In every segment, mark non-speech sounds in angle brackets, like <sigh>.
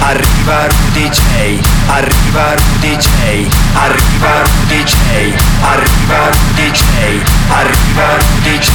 Arriva Rudy J. Arriva Rudy J. Arriva Rudy J. Arriva Rudy J. Arriva Rudy J.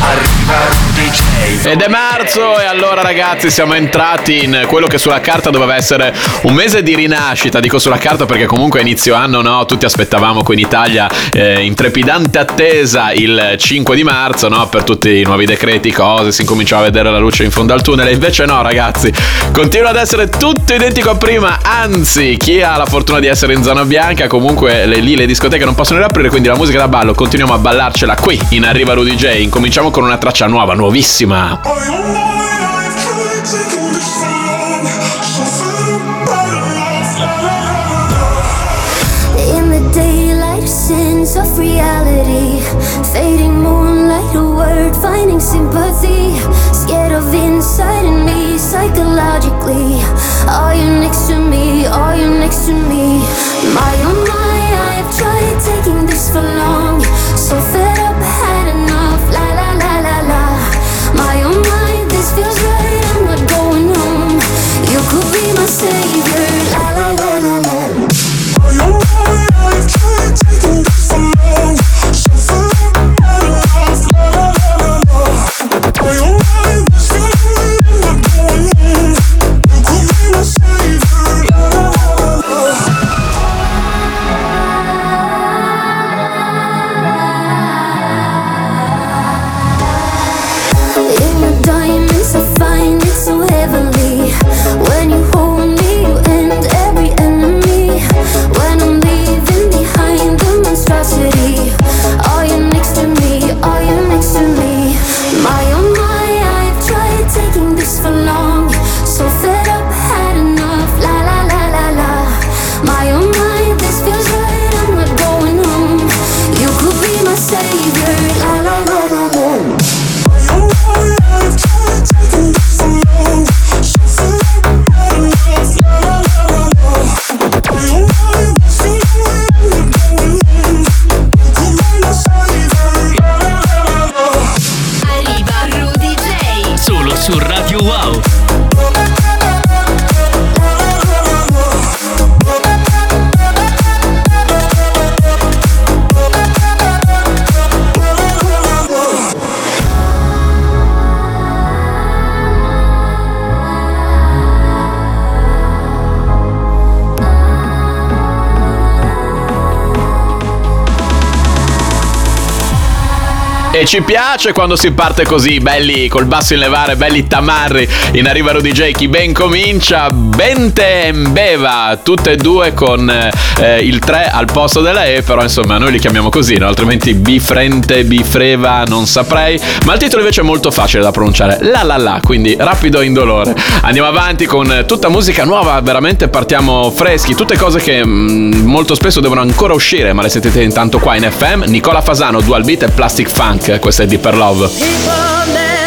Arriva Rudy J. Ed è marzo e allora ragazzi siamo entrati in quello che sulla carta doveva essere un mese di rinascita, dico sulla carta perché comunque a inizio anno no, tutti aspettavamo qui in Italia eh, in trepidante attesa il 5 di marzo no, per tutti i nuovi decreti, cose, si incominciava a vedere la luce in fondo al tunnel invece no ragazzi, continua ad essere tutto identico a prima, anzi chi ha la fortuna di essere in zona bianca comunque le, lì le discoteche non possono riaprire quindi la musica da ballo continuiamo a ballarcela qui in Arriva Rudy J, incominciamo con una traccia nuova, nuovissima. Sense of reality. Fading moonlight, a word finding sympathy. Of inside in me, psychologically. Are you next to me? Are you next to me? My oh my, I have tried taking this for long. So fed E ci piace quando si parte così, belli col basso in levare, belli tamarri. In arriva Rudy J, chi ben comincia, Bente Mbeva, tutte e due con eh, il 3 al posto della E, però insomma noi li chiamiamo così, no? altrimenti bifrente, bifreva, non saprei. Ma il titolo invece è molto facile da pronunciare, la la la, quindi rapido e indolore. Andiamo avanti con tutta musica nuova, veramente partiamo freschi, tutte cose che mm, molto spesso devono ancora uscire, ma le sentite intanto qua in FM. Nicola Fasano, Dual Beat e Plastic Funk, questa è Deeper Love.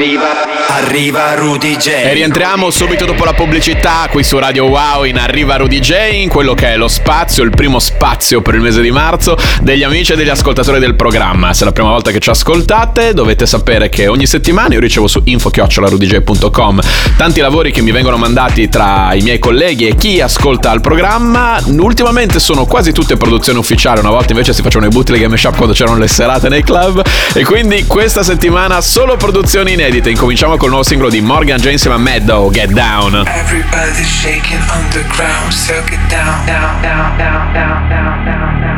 arriba arriva Rudy J. E rientriamo subito dopo la pubblicità qui su Radio Wow in Arriva Rudy J, in quello che è lo spazio, il primo spazio per il mese di marzo degli amici e degli ascoltatori del programma. Se è la prima volta che ci ascoltate, dovete sapere che ogni settimana io ricevo su info-rudyj.com tanti lavori che mi vengono mandati tra i miei colleghi e chi ascolta il programma. Ultimamente sono quasi tutte produzioni ufficiali, una volta invece si facevano i bootleg e mashup quando c'erano le serate nei club e quindi questa settimana solo produzioni inedite. Incominciamo col nuovo singolo di Morgan J insieme a Meadow, Get Down. Everybody's shaking underground, so get down, down, down, down, down, down, down, down.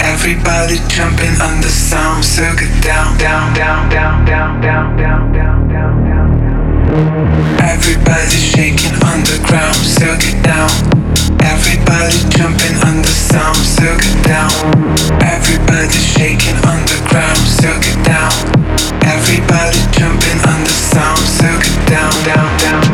Everybody jumping on the sound, so get down, down, down, down, down, down, down, down, down. Everybody's shaking underground, so get down. Everybody jumping on the sound, soak it down. Everybody shaking on the ground, soak it down. Everybody jumping on the sound, soak it down, down, down.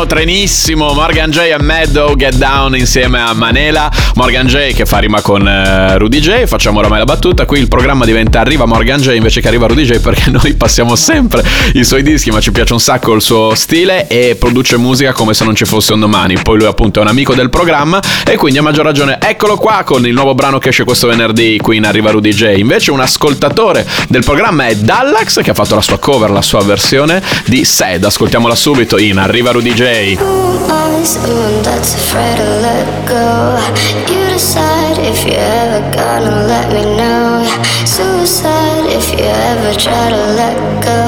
Treno, trenissimo, Morgan J e Meadow Get Down insieme a Manela. Morgan J che fa rima con eh, Rudy J, facciamo oramai la battuta, qui il programma diventa Arriva Morgan J invece che Arriva Rudy J perché <laughs> noi passiamo sempre i suoi dischi, ma ci piace un sacco il suo stile e produce musica come se non ci fosse un domani. Poi lui appunto è un amico del programma e quindi a maggior ragione eccolo qua con il nuovo brano che esce questo venerdì qui in Arriva Rudy J. Invece un ascoltatore del programma è Dallax che ha fatto la sua cover, la sua versione di Sad. Ascoltiamola subito in Arriva Rudy J. I'm mm, someone that's afraid to let go. You decide if you're ever gonna let me know. Suicide if you ever try to let go.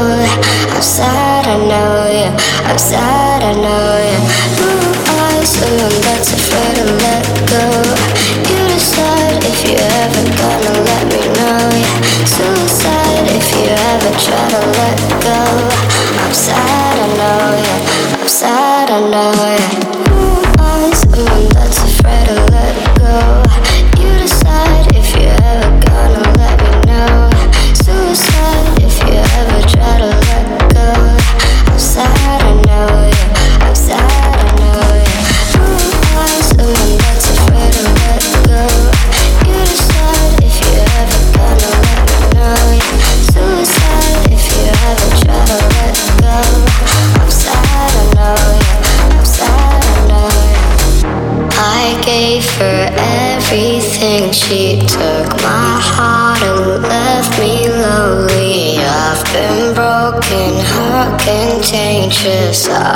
I'm sad, I know, yeah. I'm sad, I know, yeah. Blue eyes, someone love. precious.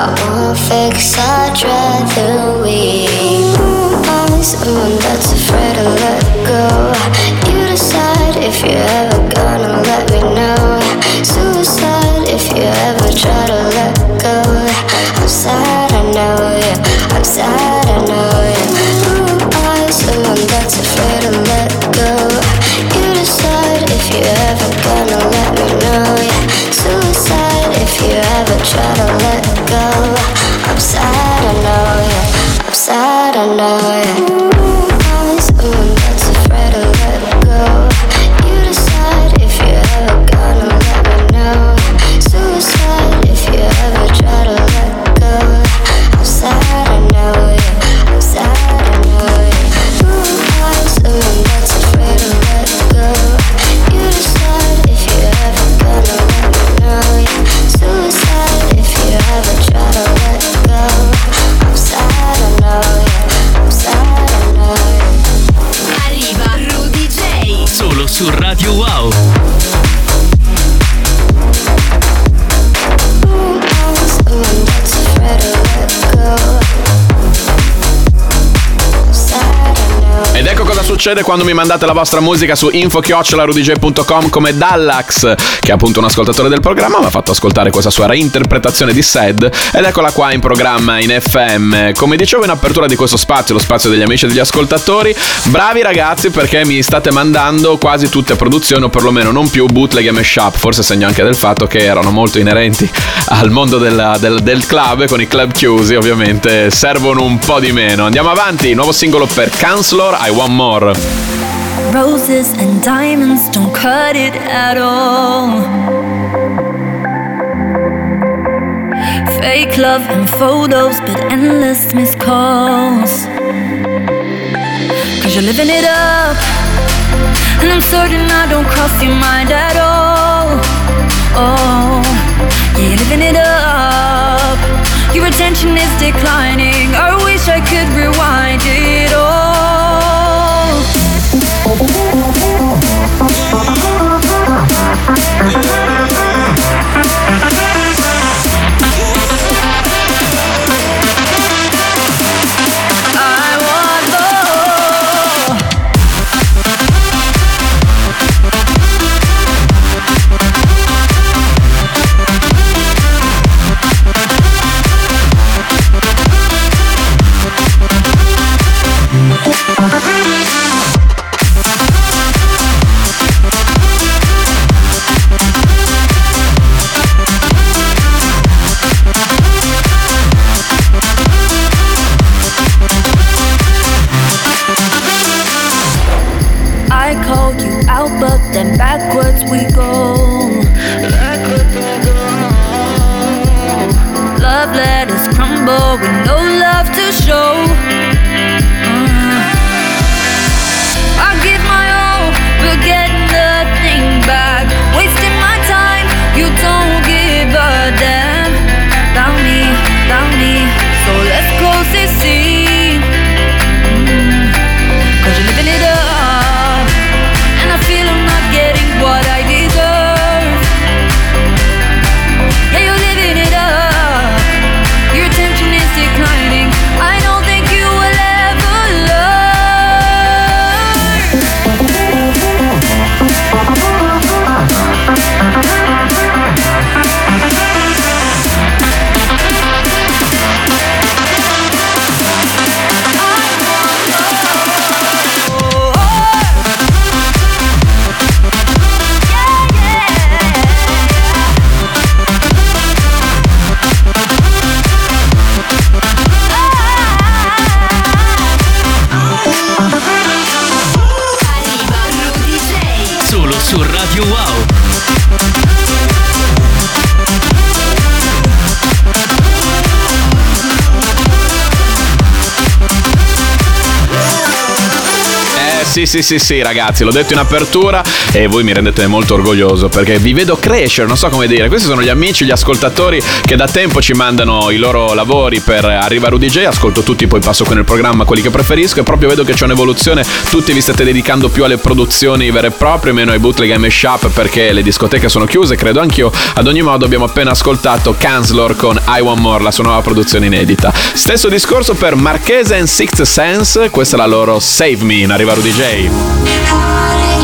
Su succede quando mi mandate la vostra musica su info-rudyj.com come Dallax, che è appunto un ascoltatore del programma, mi ha fatto ascoltare questa sua reinterpretazione di Sad ed eccola qua in programma in FM. Come dicevo in apertura di questo spazio, lo spazio degli amici e degli ascoltatori, bravi ragazzi perché mi state mandando quasi tutte produzioni o perlomeno non più bootleg e mashup, forse segno anche del fatto che erano molto inerenti al mondo della- del, del club e con i club chiusi ovviamente servono un po' di meno. Andiamo avanti, nuovo singolo per Counselor, I Want More. Roses and diamonds don't cut it at all. Fake love and photos, but endless missed calls. Cause you're living it up, and I'm certain I don't cross your mind at all. Oh, yeah, you're living it up. Your attention is declining. I wish I could rewind it all. Sì, sì, sì, sì, ragazzi, l'ho detto in apertura e voi mi rendete molto orgoglioso perché vi vedo crescere, non so come dire. Questi sono gli amici, gli ascoltatori che da tempo ci mandano i loro lavori per Arriva Rudy J. Ascolto tutti, poi passo con il programma quelli che preferisco e proprio vedo che c'è un'evoluzione. Tutti vi state dedicando più alle produzioni vere e proprie, meno ai bootleg e mashup perché le discoteche sono chiuse, credo anch'io. Ad ogni modo abbiamo appena ascoltato Kanslor con I Want More, la sua nuova produzione inedita. Stesso discorso per Marchese and Sixth Sense, questa è la loro Save Me in Arriva Rudy J. Arriva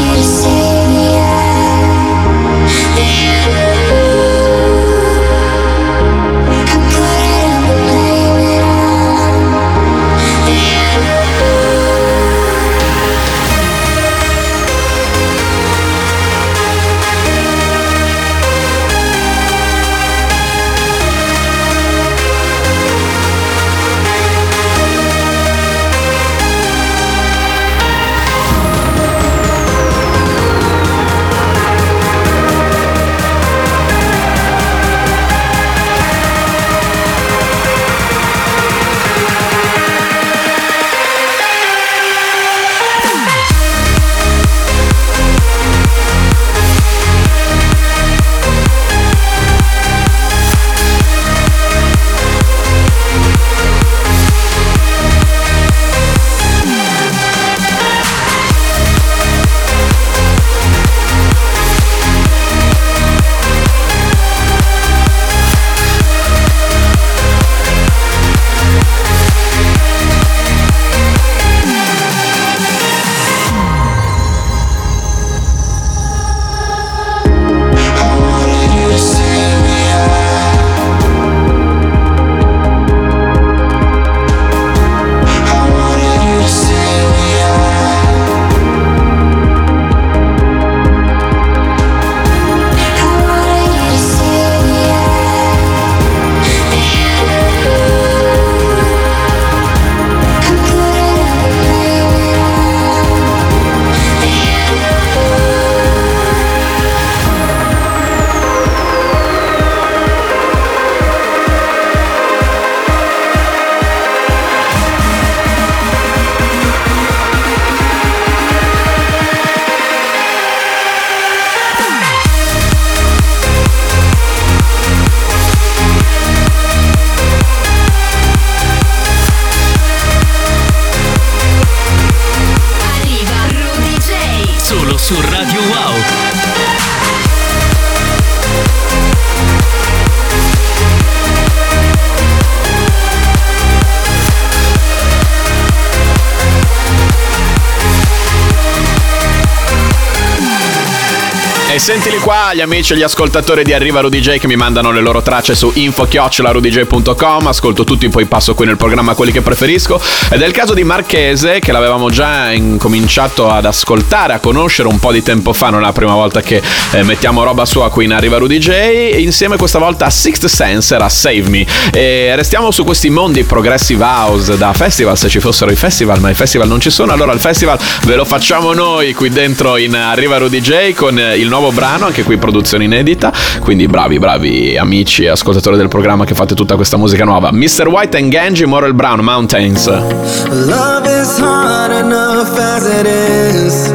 E sentili qua gli amici e gli ascoltatori di Arriva Rudy J che mi mandano le loro tracce su info-rudyj.com Ascolto tutti, poi passo qui nel programma quelli che preferisco. Ed è il caso di Marchese che l'avevamo già incominciato ad ascoltare, a conoscere un po' di tempo fa. Non è la prima volta che eh, mettiamo roba sua qui in Arriva Rudy J. Insieme questa volta a Sixth Sense era Save Me. E restiamo su questi mondi progressive house da festival. Se ci fossero i festival, ma i festival non ci sono Allora il festival ve lo facciamo noi qui dentro in Arriva Rudy J con il nuovo brano, anche qui produzione inedita. Quindi bravi, bravi amici e ascoltatori del programma che fate tutta questa musica nuova. Mr. White and Ganji, Moral Brown, Mountains. Love is hard enough as it is.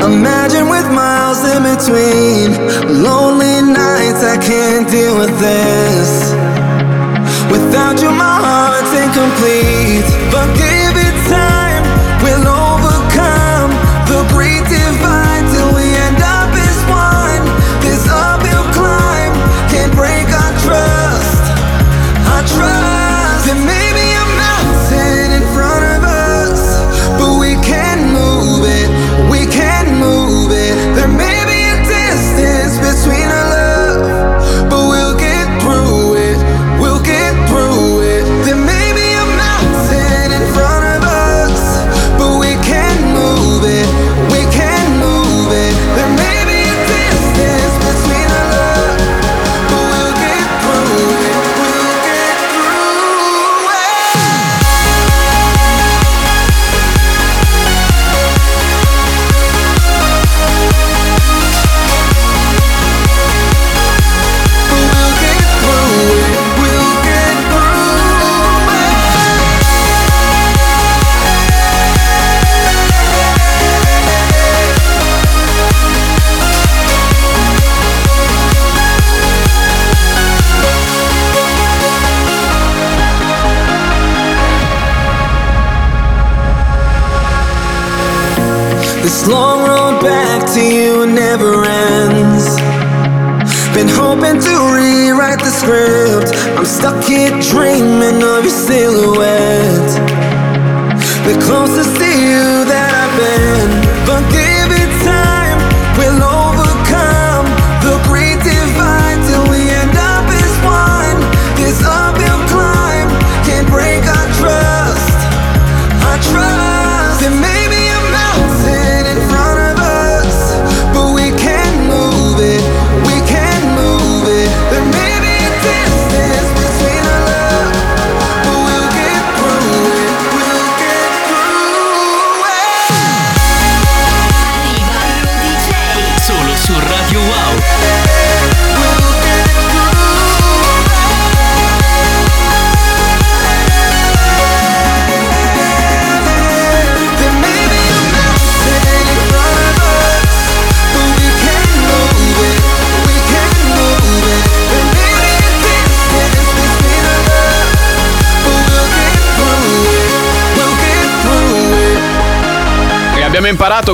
Imagine with miles in between. Lonely nights, I can't deal with this. Without you, my heart's incomplete.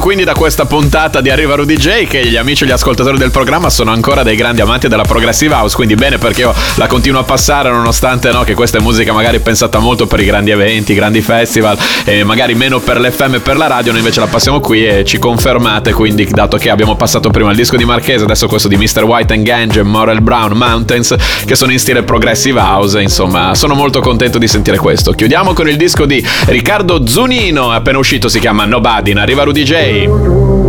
Quindi da questa puntata di Arriva Rudy J che gli amici e gli ascoltatori del programma sono ancora dei grandi amanti della Progressive House, quindi bene perché io la continuo a passare nonostante no, che questa è musica magari pensata molto per i grandi eventi, i grandi festival e magari meno per l'FM e per la radio, noi invece la passiamo qui e ci confermate quindi dato che abbiamo passato prima il disco di Marchese, adesso questo di Mr. White and Gange Morel Brown Mountains che sono in stile Progressive House, insomma sono molto contento di sentire questo. Chiudiamo con il disco di Riccardo Zunino, appena uscito, si chiama Nobody, in arriva Rudy J.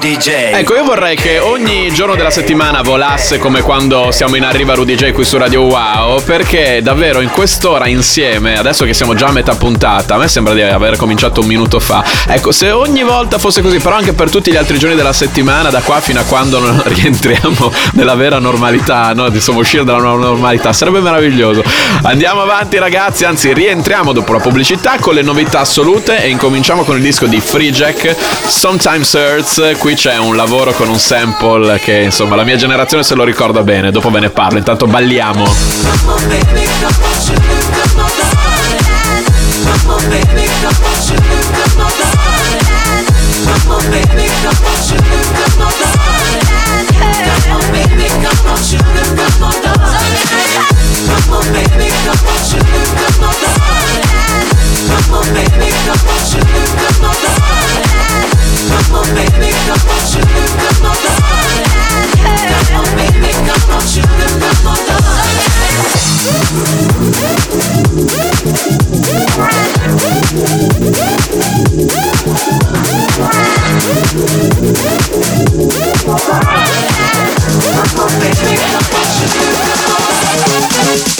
arriva Rudy J. Ecco, vorrei che ogni giorno della settimana volasse come quando siamo in arriva Rudy J qui su Radio Wow, perché davvero in quest'ora insieme, adesso che siamo già a metà puntata, a me sembra di aver cominciato un minuto fa. Ecco, se ogni volta fosse così, però anche per tutti gli altri giorni della settimana, da qua fino a quando non <laughs> rientriamo nella vera normalità, no? Insomma, uscire dalla normalità, sarebbe meraviglioso. Andiamo avanti ragazzi, anzi rientriamo dopo la pubblicità con le novità assolute e incominciamo con il disco di Free Jack, Sometimes Hurts. Qui c'è un lavoro con un sample che insomma la mia generazione se lo ricorda bene, dopo ve ne parlo, intanto balliamo. If it hurts just Arriva Rudy J. Solo su Radio Wow. hurts just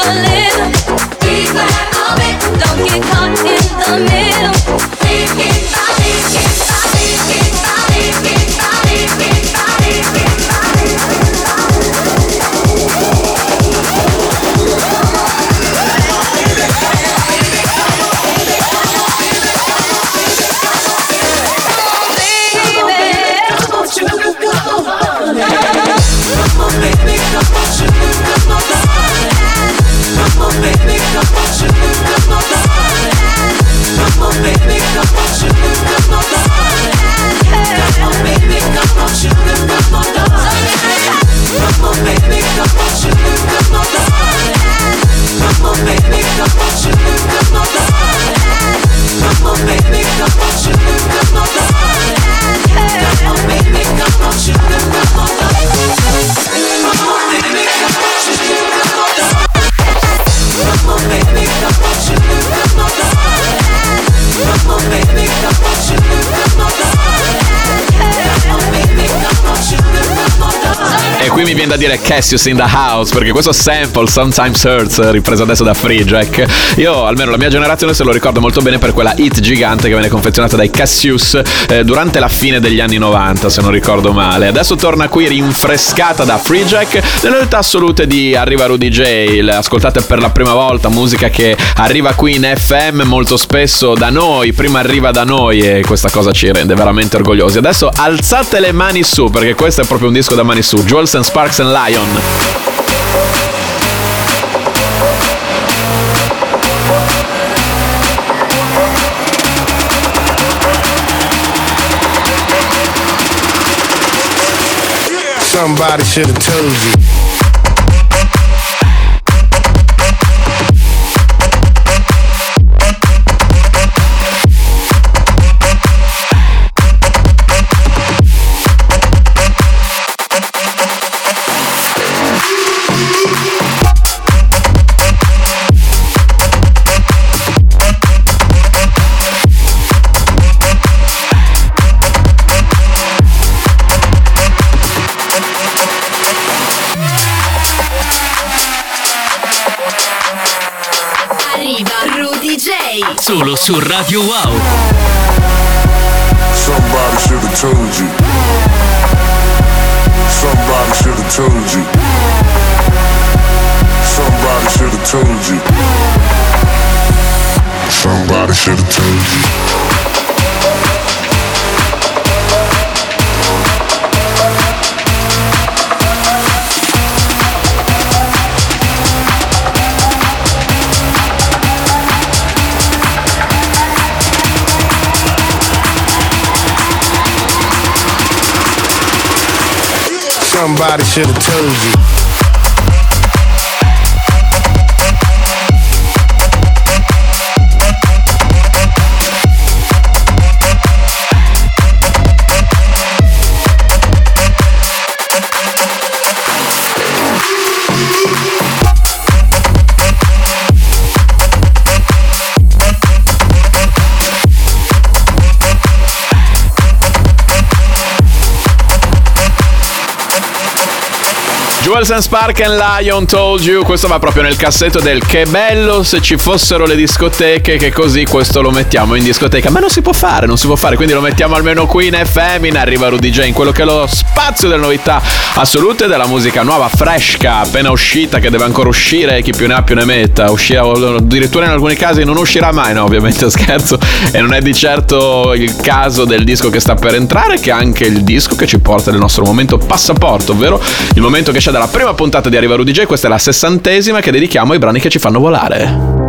a little. Be glad of it. get caught in the middle. Thinking about, about, thinking about, thinking about, thinking about, thinking viene da dire Cassius in the house, perché questo sample Sometimes Hurts, ripreso adesso da Free Jack, io almeno la mia generazione se lo ricordo molto bene per quella hit gigante che venne confezionata dai Cassius eh, durante la fine degli anni 90, se non ricordo male. Adesso torna qui rinfrescata da Free Jack, nelle realtà assolute di Arriva Rudy J, le ascoltate per la prima volta, musica che arriva qui in FM molto spesso da noi, prima arriva da noi e questa cosa ci rende veramente orgogliosi. Adesso alzate le mani su, perché questo è proprio un disco da mani su, Jules and Sparks and Lion. Somebody should have told you. Solo su Radio Wow. Somebody should have told you. Somebody should have told you. Somebody should have told you. Somebody should have told you. Somebody should have told you. Jewels and Spark and Lion Told You, questo va proprio nel cassetto del che bello. Se ci fossero le discoteche che così questo lo mettiamo in discoteca, ma non si può fare, non si può fare, quindi lo mettiamo almeno qui in FM, in Arriva Rudy J, in quello che è lo spazio delle novità assolute della musica nuova, fresca, appena uscita, che deve ancora uscire, chi più ne ha più ne metta, uscirà addirittura in alcuni casi non uscirà mai, no ovviamente <laughs> scherzo, e non è di certo il caso del disco che sta per entrare, che è anche il disco che ci porta nel nostro momento passaporto, ovvero il momento che c'è dalla prima puntata di Arriva Rudy J, questa è la sessantesima che dedichiamo ai brani che ci fanno volare.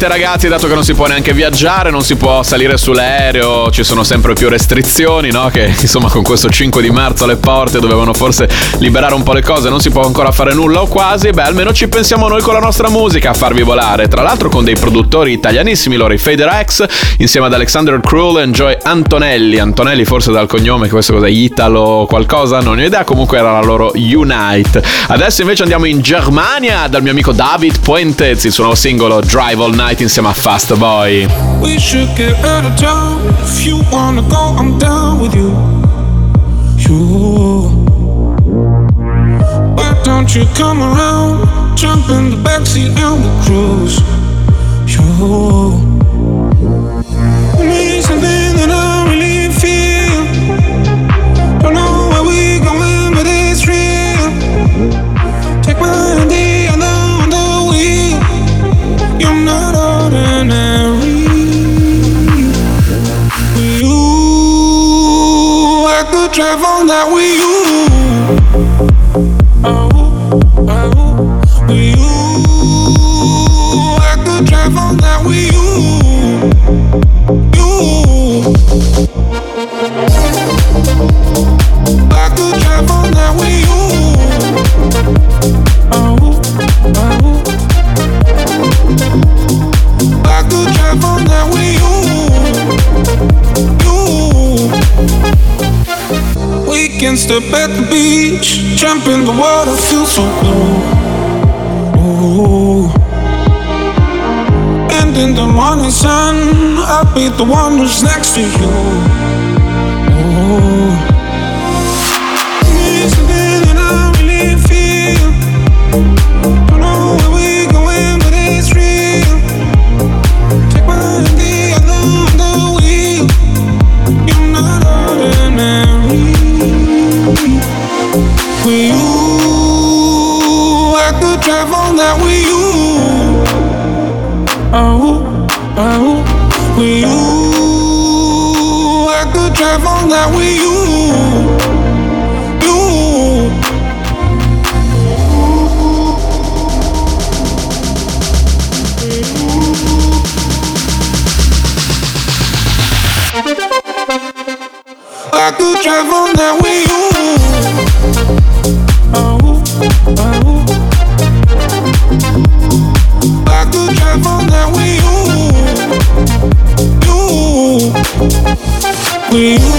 E vedete ragazzi, dato che non si può neanche viaggiare, non si può salire sull'aereo, ci sono sempre più restrizioni, no? Che insomma con questo 5 di marzo alle porte dovevano forse liberare un po' le cose, non si può ancora fare nulla o quasi, beh almeno ci pensiamo noi con la nostra musica a farvi volare. Tra l'altro con dei produttori italianissimi, loro i Fader X, insieme ad Alexander Krull e Joy Antonelli. Antonelli forse dal cognome, questo cos'è? Italo qualcosa? Non ho idea, comunque era la loro Unite. Adesso invece andiamo in Germania dal mio amico David Puentez, il suo nuovo singolo Drive All Night insieme a Fast Boy. We should get out of town. If you wanna go, I'm down with you. You. Why don't you come around? Jump in the backseat and we cruise. You. You, I could drive step at the beach, jump in the water, feel so blue. Ooh. And in the morning sun, I'll be the one who's next to you. Ooh. Drive all night with you. You. I could drive all night with you. Oh, oh. I could drive all night with you. You. With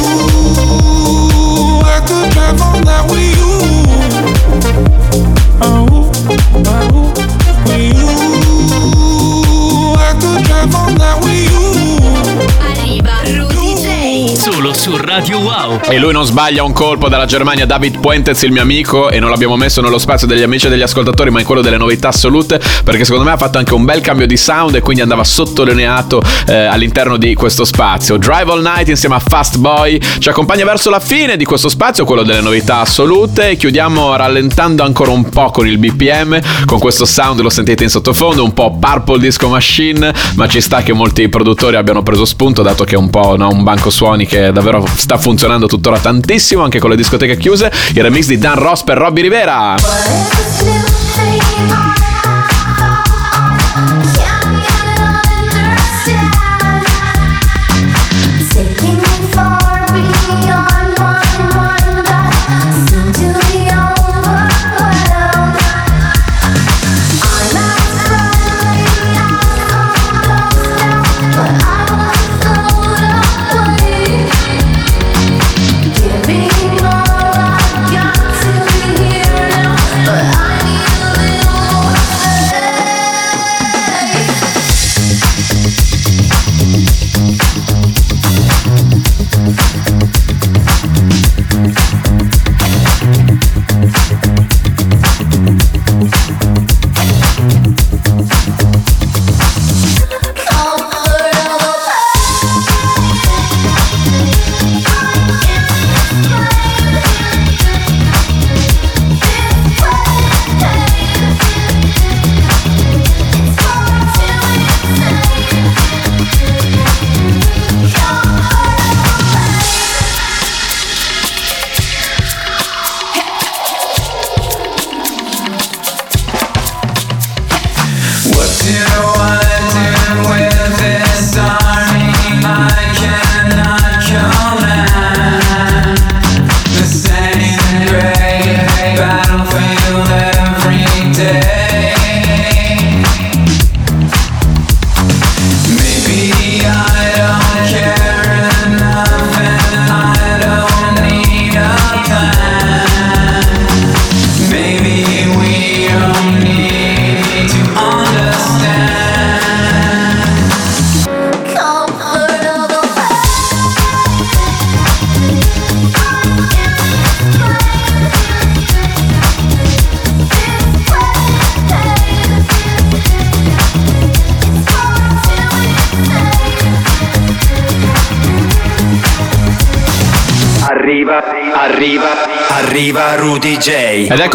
Radio Wow. E lui non sbaglia un colpo dalla Germania, David Puentez, il mio amico, e non l'abbiamo messo nello spazio degli amici e degli ascoltatori, ma in quello delle novità assolute, perché secondo me ha fatto anche un bel cambio di sound e quindi andava sottolineato eh, all'interno di questo spazio. Drive All Night insieme a Fast Boy ci accompagna verso la fine di questo spazio, quello delle novità assolute. Chiudiamo rallentando ancora un po' con il BPM, con questo sound lo sentite in sottofondo, un po' Purple Disco Machine, ma ci sta che molti produttori abbiano preso spunto, dato che è un po' no, un banco suoni che davvero sta funzionando tuttora tantissimo, anche con le discoteche chiuse. Il remix di Dan Ross per Robbie Rivera.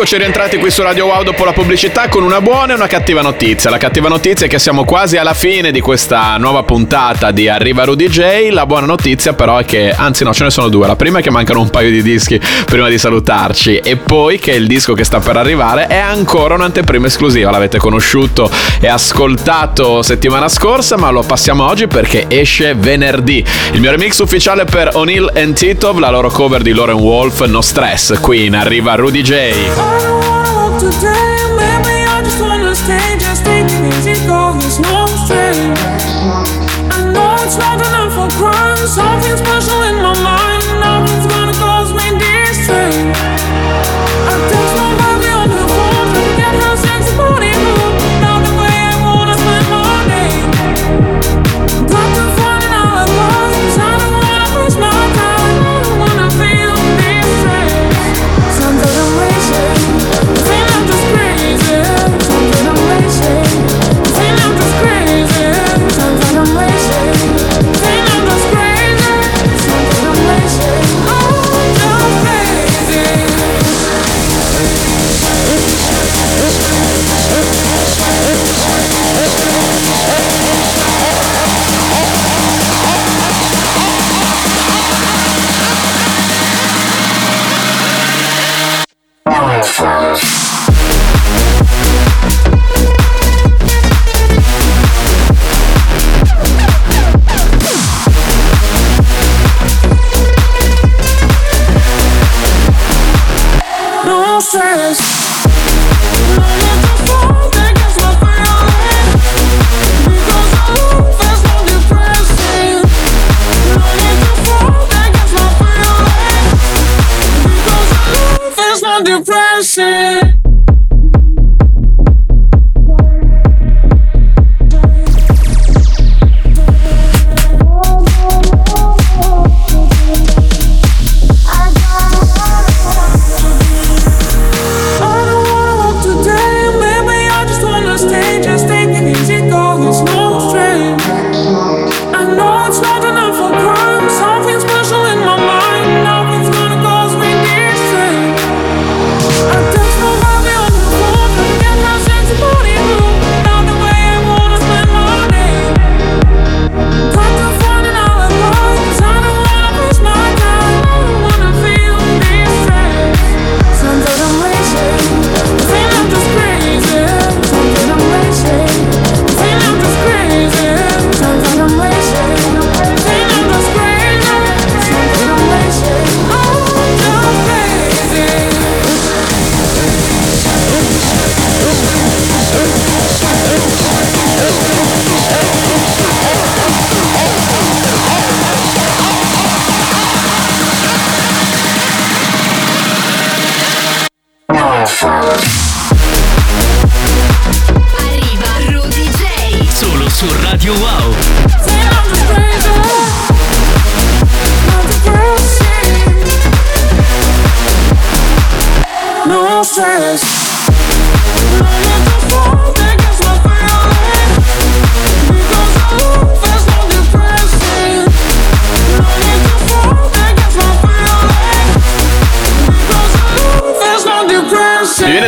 Eccoci rientrati qui su Radio Wow dopo la pubblicità con una buona e una cattiva notizia. La cattiva notizia è che siamo quasi alla fine di questa nuova puntata di Arriva Rudy J. La buona notizia però è che, anzi no, ce ne sono due. La prima è che mancano un paio di dischi prima di salutarci e poi che il disco che sta per arrivare è ancora un'anteprima esclusiva. L'avete conosciuto e ascoltato settimana scorsa, ma lo passiamo oggi perché esce venerdì. Il mio remix ufficiale per O'Neill Titov, la loro cover di Lauren Wolf, No Stress. Qui in Arriva Rudy J. I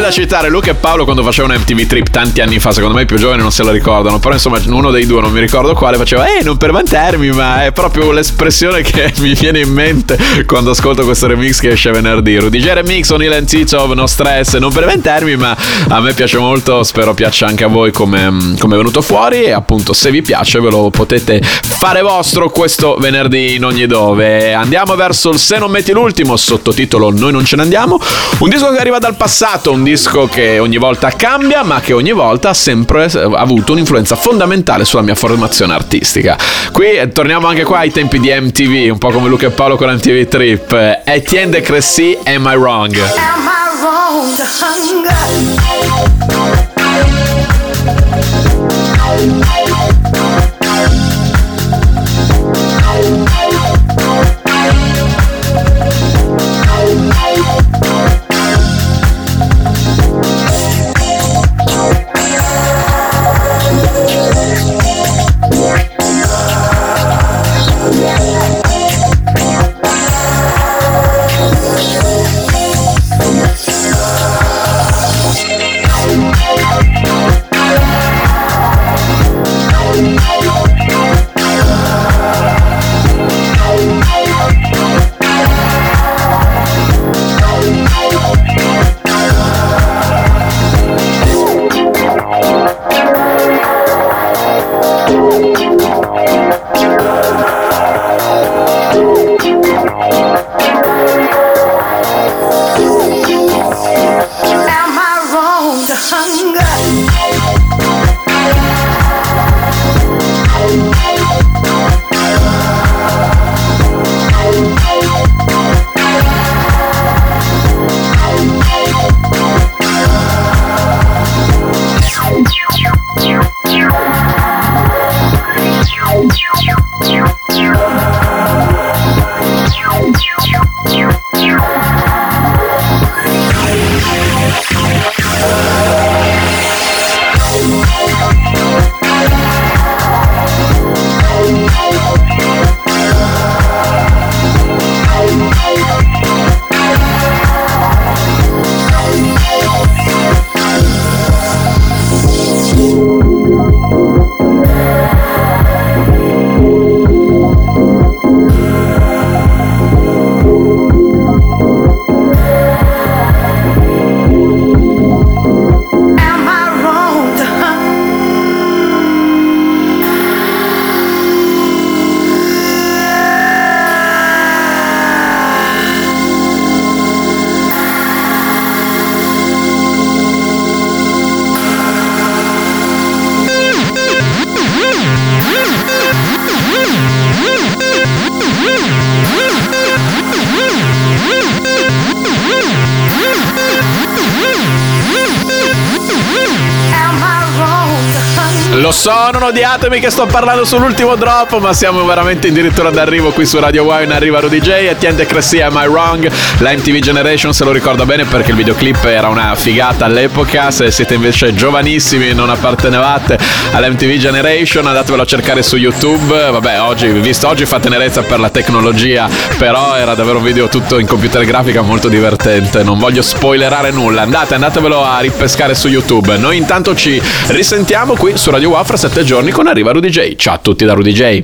da citare Luca e Paolo quando facevano MTV Trip tanti anni fa, secondo me i più giovani non se la ricordano, però insomma uno dei due, non mi ricordo quale, faceva Eh, non per vantarmi, ma è proprio l'espressione che <laughs> mi viene in mente quando ascolto questo remix che esce venerdì. Rudy Remix, O'Neill and Titov, No Stress, non per vantarmi, ma a me piace molto, spero piaccia anche a voi come, come è venuto fuori e appunto se vi piace ve lo potete fare vostro questo venerdì in ogni dove. Andiamo verso il Se non metti l'ultimo, sottotitolo Noi non ce ne andiamo, un disco che arriva dal passato, un disco che ogni volta cambia, ma che ogni volta ha sempre eh, avuto un'influenza fondamentale sulla mia formazione artistica. Qui eh, torniamo anche qua ai tempi di MTV, un po' come Luca e Paolo con MTV Trip. Eh, Etienne de Cressy, Am I Wrong? Am I wrong to hunger? Odiatemi che sto parlando sull'ultimo drop, ma siamo veramente addirittura d'arrivo qui su Radio in arriva Rudy J e Tiende Cressia Am I Wrong? La MTV Generation se lo ricorda bene perché il videoclip era una figata all'epoca, se siete invece giovanissimi e non appartenevate all'MTV Generation andatevelo a cercare su YouTube, vabbè oggi, visto oggi fa tenerezza per la tecnologia, però era davvero un video tutto in computer grafica molto divertente, non voglio spoilerare nulla, andate, andatevelo a ripescare su YouTube, noi intanto ci risentiamo qui su Radio Wow fra sette giorni con Arriva Rudy J, ciao a tutti da Rudy J.